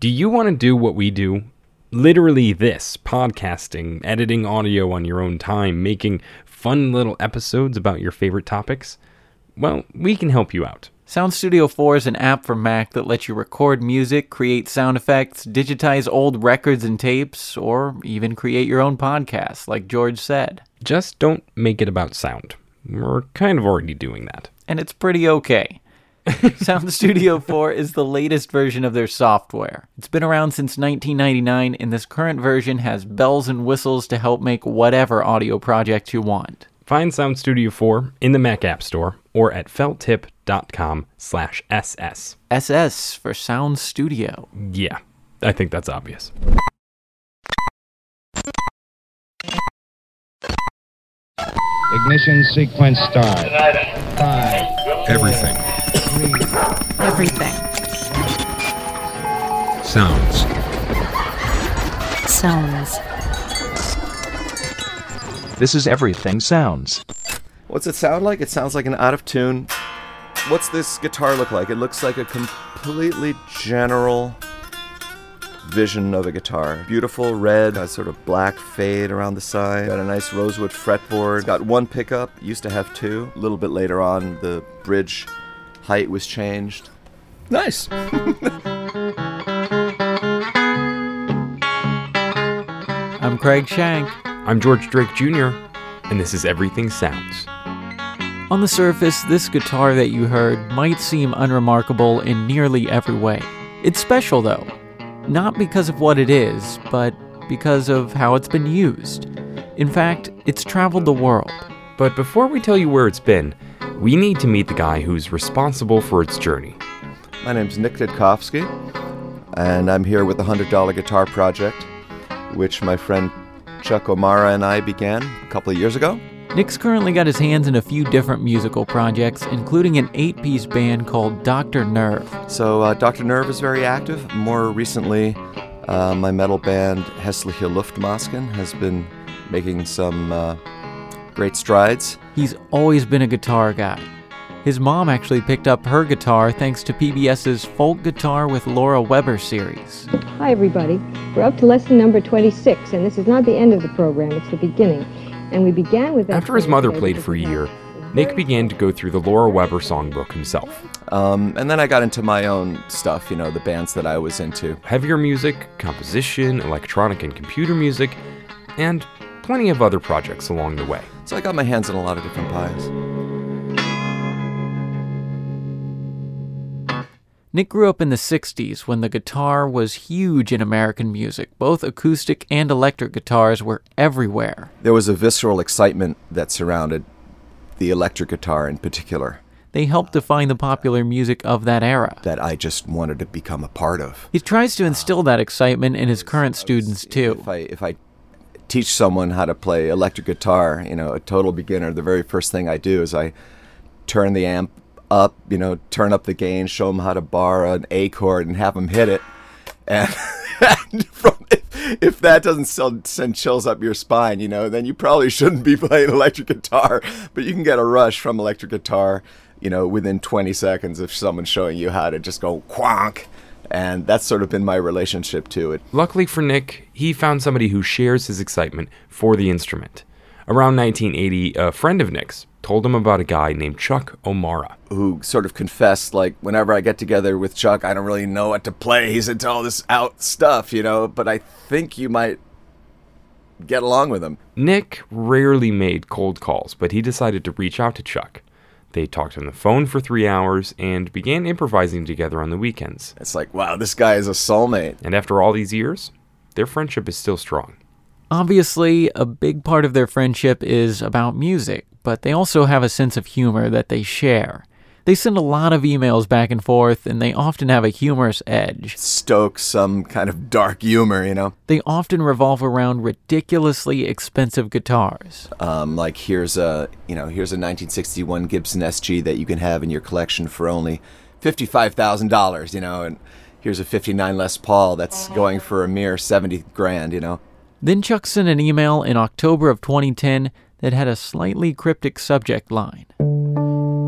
Do you want to do what we do? Literally, this podcasting, editing audio on your own time, making fun little episodes about your favorite topics? Well, we can help you out. Sound Studio 4 is an app for Mac that lets you record music, create sound effects, digitize old records and tapes, or even create your own podcast, like George said. Just don't make it about sound. We're kind of already doing that. And it's pretty okay. Sound Studio 4 is the latest version of their software. It's been around since 1999, and this current version has bells and whistles to help make whatever audio project you want. Find Sound Studio 4 in the Mac App Store or at felttip.com slash SS. SS for Sound Studio. Yeah, I think that's obvious. Ignition sequence start. Five, Everything. Three, Everything. Sounds. Sounds. This is Everything Sounds. What's it sound like? It sounds like an out of tune. What's this guitar look like? It looks like a completely general vision of a guitar. Beautiful red, a sort of black fade around the side. Got a nice rosewood fretboard. Got one pickup. Used to have two. A little bit later on, the bridge height was changed. Nice. I'm Craig Shank. I'm George Drake Jr., and this is Everything Sounds. On the surface, this guitar that you heard might seem unremarkable in nearly every way. It's special though, not because of what it is, but because of how it's been used. In fact, it's traveled the world. But before we tell you where it's been, we need to meet the guy who's responsible for its journey. My name's Nick Didkovsky, and I'm here with the $100 Guitar Project, which my friend Chuck O'Mara and I began a couple of years ago. Nick's currently got his hands in a few different musical projects, including an eight piece band called Dr. Nerve. So uh, Dr. Nerve is very active. More recently, uh, my metal band Hässliche Luftmasken has been making some uh, great strides. He's always been a guitar guy. His mom actually picked up her guitar thanks to PBS's Folk Guitar with Laura Weber series. Hi, everybody. We're up to lesson number 26, and this is not the end of the program, it's the beginning. And we began with that. After his mother played for a year, Nick began to go through the Laura Weber songbook himself. Um, and then I got into my own stuff, you know, the bands that I was into. Heavier music, composition, electronic and computer music, and plenty of other projects along the way. So I got my hands in a lot of different pies. Nick grew up in the 60s when the guitar was huge in American music. Both acoustic and electric guitars were everywhere. There was a visceral excitement that surrounded the electric guitar in particular They helped define the popular music of that era. that I just wanted to become a part of. He tries to instill that excitement in his current students too. If I if I teach someone how to play electric guitar, you know, a total beginner, the very first thing I do is I turn the amp up, you know, turn up the gain, show them how to bar an A chord, and have them hit it. And, and from, if, if that doesn't sell, send chills up your spine, you know, then you probably shouldn't be playing electric guitar. But you can get a rush from electric guitar, you know, within 20 seconds of someone showing you how to just go quonk. And that's sort of been my relationship to it. Luckily for Nick, he found somebody who shares his excitement for the instrument. Around 1980, a friend of Nick's told him about a guy named Chuck O'Mara. who sort of confessed like whenever I get together with Chuck, I don't really know what to play. He's into all this out stuff, you know, but I think you might get along with him. Nick rarely made cold calls, but he decided to reach out to Chuck. They talked on the phone for three hours and began improvising together on the weekends. It's like, wow, this guy is a soulmate. And after all these years, their friendship is still strong. Obviously, a big part of their friendship is about music, but they also have a sense of humor that they share. They send a lot of emails back and forth, and they often have a humorous edge. Stoke some kind of dark humor, you know. They often revolve around ridiculously expensive guitars. Um, like here's a you know here's a 1961 Gibson SG that you can have in your collection for only fifty-five thousand dollars, you know, and here's a '59 Les Paul that's going for a mere seventy grand, you know. Then Chuck sent an email in October of 2010 that had a slightly cryptic subject line.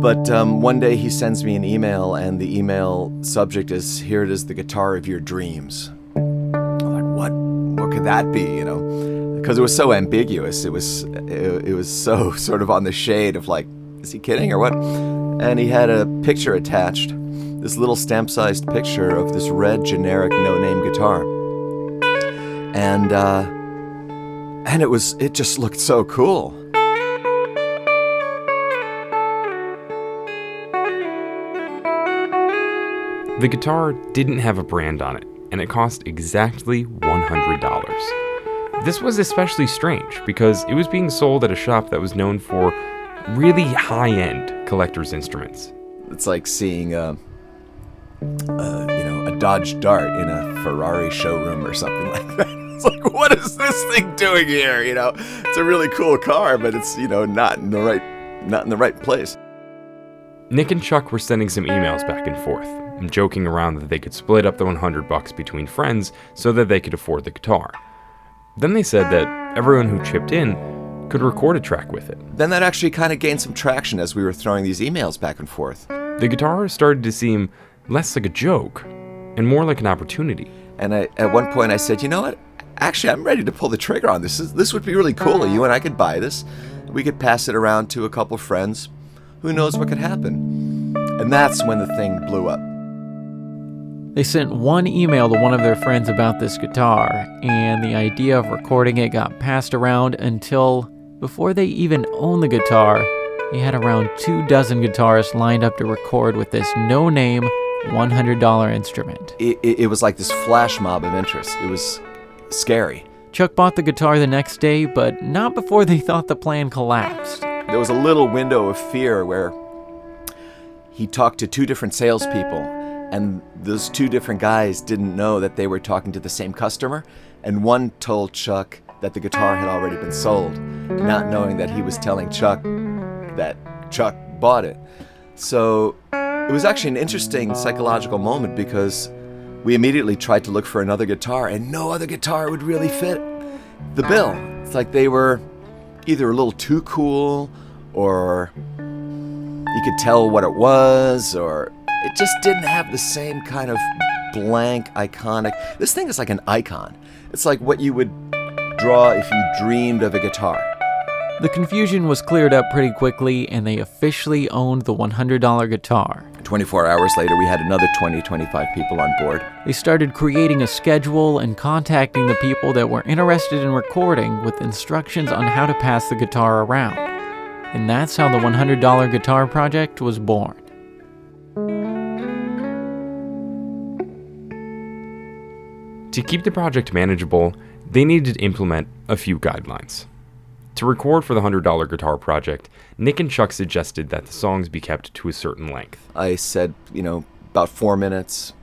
But um, one day he sends me an email, and the email subject is "Here it is, the guitar of your dreams." I'm like, what? What could that be? You know, because it was so ambiguous. It was, it, it was so sort of on the shade of like, is he kidding or what? And he had a picture attached, this little stamp-sized picture of this red generic no-name guitar, and uh, and it was, it just looked so cool. The guitar didn't have a brand on it, and it cost exactly $100. This was especially strange because it was being sold at a shop that was known for really high end collector's instruments. It's like seeing a, a, you know, a Dodge Dart in a Ferrari showroom or something like that. It's like, what is this thing doing here? You know, it's a really cool car, but it's you know not in the right, not in the right place. Nick and Chuck were sending some emails back and forth and joking around that they could split up the 100 bucks between friends so that they could afford the guitar. Then they said that everyone who chipped in could record a track with it. Then that actually kind of gained some traction as we were throwing these emails back and forth. The guitar started to seem less like a joke and more like an opportunity. And I, at one point, I said, you know what? Actually, I'm ready to pull the trigger on this. This, this would be really cool. You and I could buy this. We could pass it around to a couple friends. Who knows what could happen? And that's when the thing blew up. They sent one email to one of their friends about this guitar, and the idea of recording it got passed around until, before they even owned the guitar, they had around two dozen guitarists lined up to record with this no name $100 instrument. It, it, it was like this flash mob of interest. It was scary. Chuck bought the guitar the next day, but not before they thought the plan collapsed. There was a little window of fear where he talked to two different salespeople, and those two different guys didn't know that they were talking to the same customer. And one told Chuck that the guitar had already been sold, not knowing that he was telling Chuck that Chuck bought it. So it was actually an interesting psychological moment because we immediately tried to look for another guitar, and no other guitar would really fit the bill. It's like they were either a little too cool, or you could tell what it was, or it just didn't have the same kind of blank, iconic. This thing is like an icon. It's like what you would draw if you dreamed of a guitar. The confusion was cleared up pretty quickly, and they officially owned the $100 guitar. 24 hours later, we had another 20, 25 people on board. They started creating a schedule and contacting the people that were interested in recording with instructions on how to pass the guitar around. And that's how the $100 guitar project was born. To keep the project manageable, they needed to implement a few guidelines. To record for the $100 guitar project, Nick and Chuck suggested that the songs be kept to a certain length. I said, you know, about four minutes,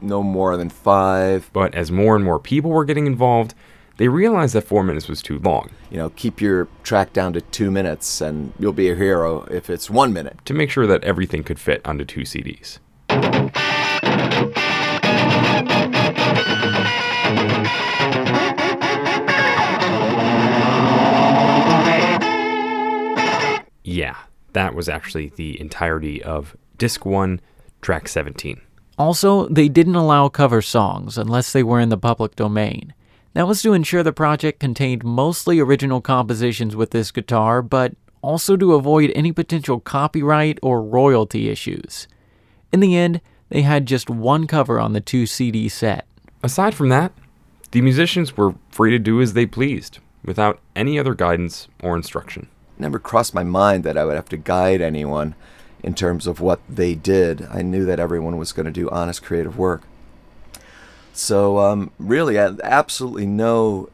no more than five. But as more and more people were getting involved, they realized that four minutes was too long. You know, keep your track down to two minutes and you'll be a hero if it's one minute. To make sure that everything could fit onto two CDs. That was actually the entirety of Disc 1, Track 17. Also, they didn't allow cover songs unless they were in the public domain. That was to ensure the project contained mostly original compositions with this guitar, but also to avoid any potential copyright or royalty issues. In the end, they had just one cover on the two CD set. Aside from that, the musicians were free to do as they pleased, without any other guidance or instruction. Never crossed my mind that I would have to guide anyone in terms of what they did. I knew that everyone was going to do honest creative work. So, um, really, I- absolutely no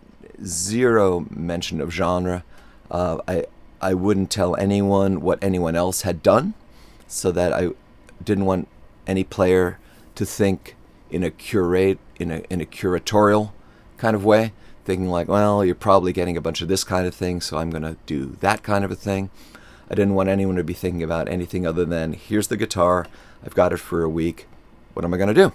zero mention of genre. Uh, I I wouldn't tell anyone what anyone else had done, so that I didn't want any player to think in a curate in a in a curatorial kind of way, thinking like, well, you're probably getting a bunch of this kind of thing, so I'm going to do that kind of a thing. I didn't want anyone to be thinking about anything other than here's the guitar, I've got it for a week. What am I going to do?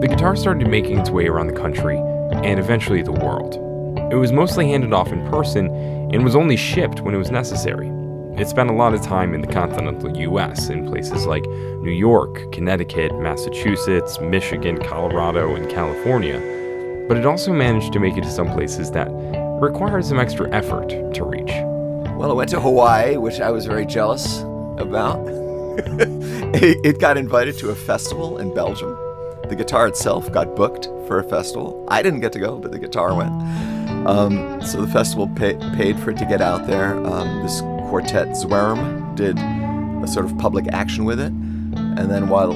The guitar started making its way around the country and eventually the world. It was mostly handed off in person and was only shipped when it was necessary. It spent a lot of time in the continental US in places like New York, Connecticut, Massachusetts, Michigan, Colorado, and California, but it also managed to make it to some places that required some extra effort to reach. Well, I went to Hawaii, which I was very jealous about. it it got invited to a festival in Belgium. The guitar itself got booked for a festival. I didn't get to go, but the guitar went. Um, so the festival pay, paid for it to get out there. Um, this quartet Zwerm did a sort of public action with it, and then while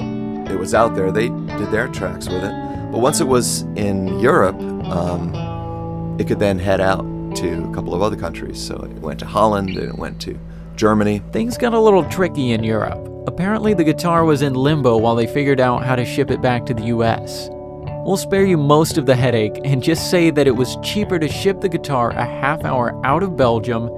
it was out there, they did their tracks with it. But once it was in Europe, um, it could then head out to a couple of other countries. So it went to Holland and it went to Germany. Things got a little tricky in Europe. Apparently, the guitar was in limbo while they figured out how to ship it back to the US. We'll spare you most of the headache and just say that it was cheaper to ship the guitar a half hour out of Belgium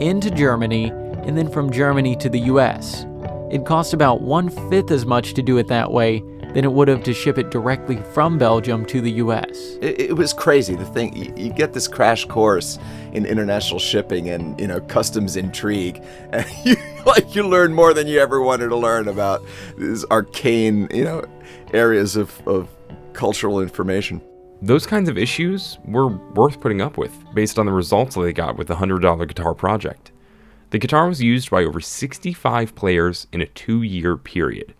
into Germany and then from Germany to the US. It cost about one fifth as much to do it that way than it would have to ship it directly from Belgium to the US. It, it was crazy. The thing you, you get this crash course in international shipping and you know customs intrigue, and you like you learn more than you ever wanted to learn about these arcane you know areas of, of cultural information. Those kinds of issues were worth putting up with based on the results they got with the $100 guitar project. The guitar was used by over 65 players in a two year period,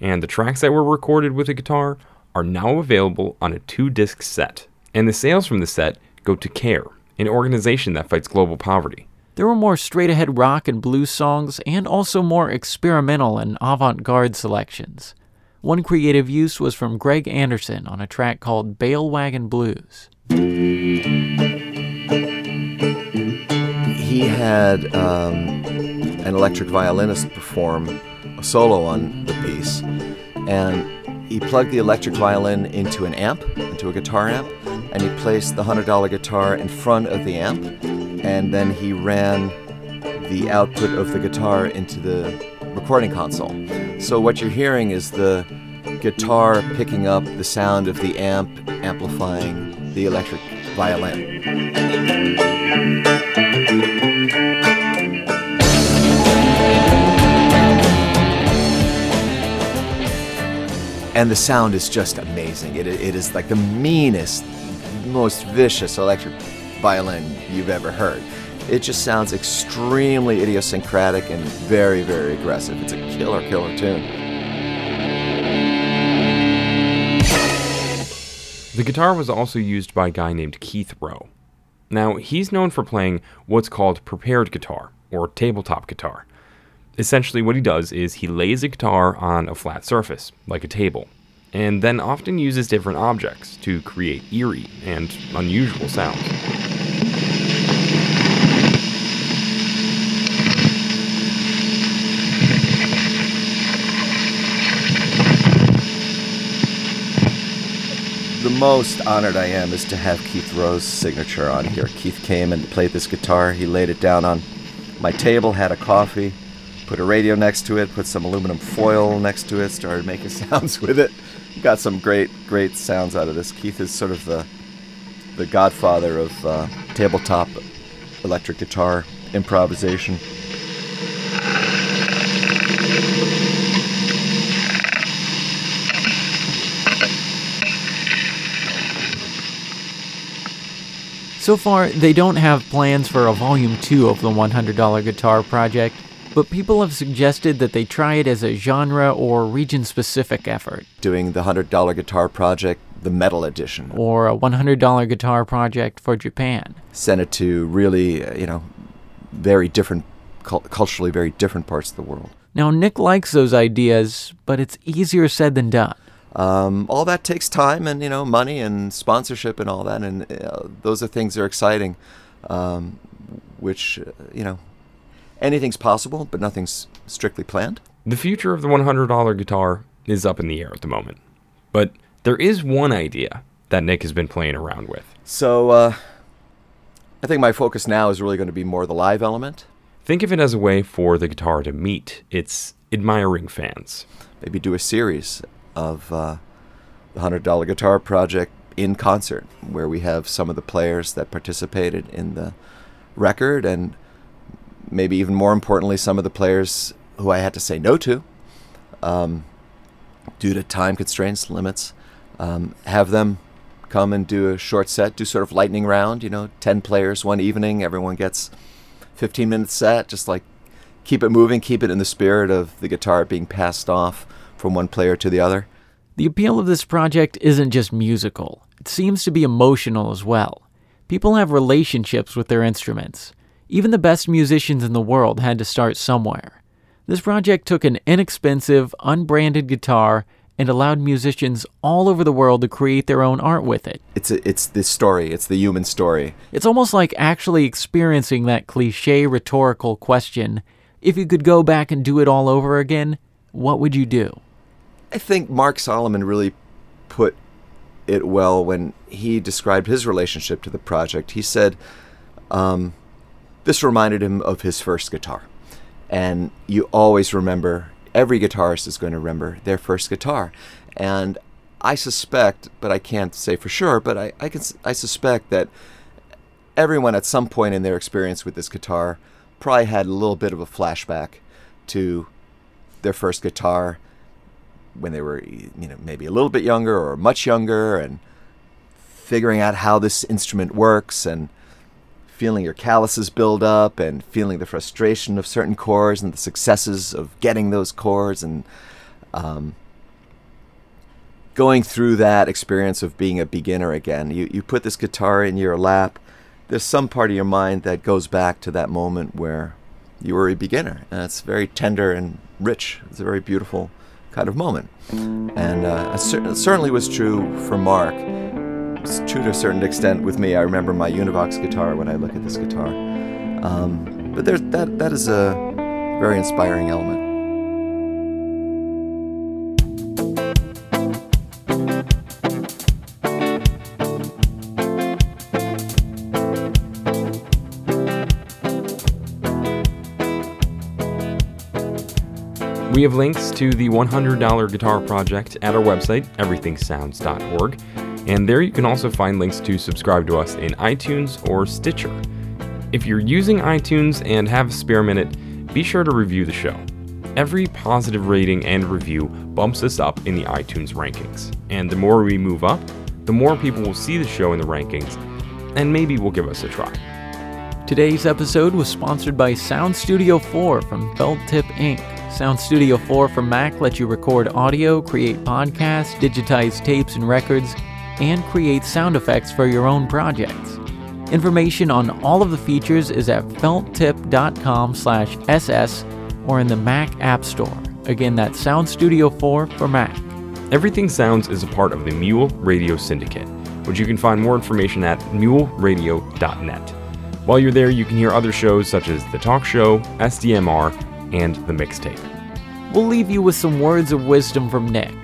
and the tracks that were recorded with the guitar are now available on a two disc set. And the sales from the set go to CARE, an organization that fights global poverty. There were more straight ahead rock and blues songs, and also more experimental and avant garde selections. One creative use was from Greg Anderson on a track called Bale Wagon Blues. He had um, an electric violinist perform a solo on the piece, and he plugged the electric violin into an amp, into a guitar amp, and he placed the $100 guitar in front of the amp, and then he ran the output of the guitar into the recording console. So what you're hearing is the guitar picking up the sound of the amp amplifying the electric violin. And the sound is just amazing. It, it is like the meanest, most vicious electric violin you've ever heard. It just sounds extremely idiosyncratic and very, very aggressive. It's a killer, killer tune. The guitar was also used by a guy named Keith Rowe. Now, he's known for playing what's called prepared guitar, or tabletop guitar. Essentially, what he does is he lays a guitar on a flat surface, like a table, and then often uses different objects to create eerie and unusual sounds. Most honored I am is to have Keith Rowe's signature on here. Keith came and played this guitar. He laid it down on my table, had a coffee, put a radio next to it, put some aluminum foil next to it, started making sounds with it. Got some great, great sounds out of this. Keith is sort of the the godfather of uh, tabletop electric guitar improvisation. So far, they don't have plans for a volume 2 of the $100 guitar project, but people have suggested that they try it as a genre or region specific effort, Doing the hundred dollar guitar project, the metal edition. or a $100 guitar project for Japan. Send it to really, uh, you know, very different, culturally very different parts of the world. Now, Nick likes those ideas, but it's easier said than done. Um, all that takes time and you know money and sponsorship and all that, and uh, those are things that are exciting. Um, which uh, you know, anything's possible, but nothing's strictly planned. The future of the $100 guitar is up in the air at the moment, but there is one idea that Nick has been playing around with. So uh, I think my focus now is really going to be more the live element. Think of it as a way for the guitar to meet its admiring fans. Maybe do a series of uh, the hundred dollar guitar project in concert, where we have some of the players that participated in the record, and maybe even more importantly, some of the players who I had to say no to um, due to time constraints, limits. Um, have them come and do a short set, do sort of lightning round, you know, 10 players one evening, everyone gets 15 minute set, just like keep it moving, keep it in the spirit of the guitar being passed off from one player to the other. The appeal of this project isn't just musical, it seems to be emotional as well. People have relationships with their instruments. Even the best musicians in the world had to start somewhere. This project took an inexpensive, unbranded guitar and allowed musicians all over the world to create their own art with it. It's a, it's the story, it's the human story. It's almost like actually experiencing that cliche rhetorical question if you could go back and do it all over again, what would you do? I think Mark Solomon really put it well when he described his relationship to the project. He said um, this reminded him of his first guitar. And you always remember, every guitarist is going to remember their first guitar. And I suspect, but I can't say for sure, but I, I, can, I suspect that everyone at some point in their experience with this guitar probably had a little bit of a flashback to their first guitar when they were you know maybe a little bit younger or much younger and figuring out how this instrument works and feeling your calluses build up and feeling the frustration of certain chords and the successes of getting those chords and um, going through that experience of being a beginner again. You, you put this guitar in your lap, there's some part of your mind that goes back to that moment where you were a beginner. And it's very tender and rich. It's a very beautiful kind of moment. And uh, certainly was true for Mark. It's true to a certain extent with me. I remember my Univox guitar when I look at this guitar. Um, but there's, that, that is a very inspiring element. We have links to the $100 guitar project at our website, everythingsounds.org, and there you can also find links to subscribe to us in iTunes or Stitcher. If you're using iTunes and have a spare minute, be sure to review the show. Every positive rating and review bumps us up in the iTunes rankings, and the more we move up, the more people will see the show in the rankings, and maybe will give us a try. Today's episode was sponsored by Sound Studio 4 from Felt Tip Inc. Sound Studio 4 for Mac lets you record audio, create podcasts, digitize tapes and records, and create sound effects for your own projects. Information on all of the features is at felttip.com/ss or in the Mac App Store. Again, that's Sound Studio 4 for Mac. Everything Sounds is a part of the Mule Radio Syndicate, which you can find more information at muleradio.net. While you're there, you can hear other shows such as The Talk Show, SDMR, and The Mixtape. We'll leave you with some words of wisdom from Nick.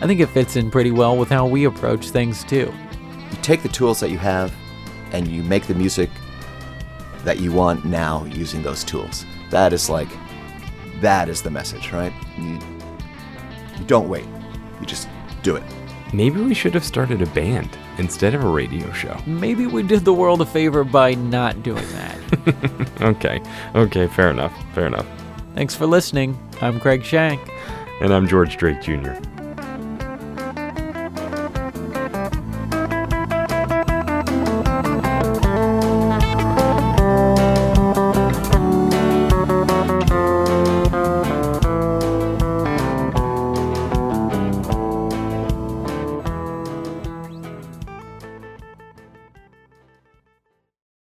I think it fits in pretty well with how we approach things too. You take the tools that you have and you make the music that you want now using those tools. That is like, that is the message, right? You, you don't wait, you just do it. Maybe we should have started a band instead of a radio show. Maybe we did the world a favor by not doing that. Okay, okay, fair enough, fair enough. Thanks for listening. I'm Craig Shank. And I'm George Drake Jr.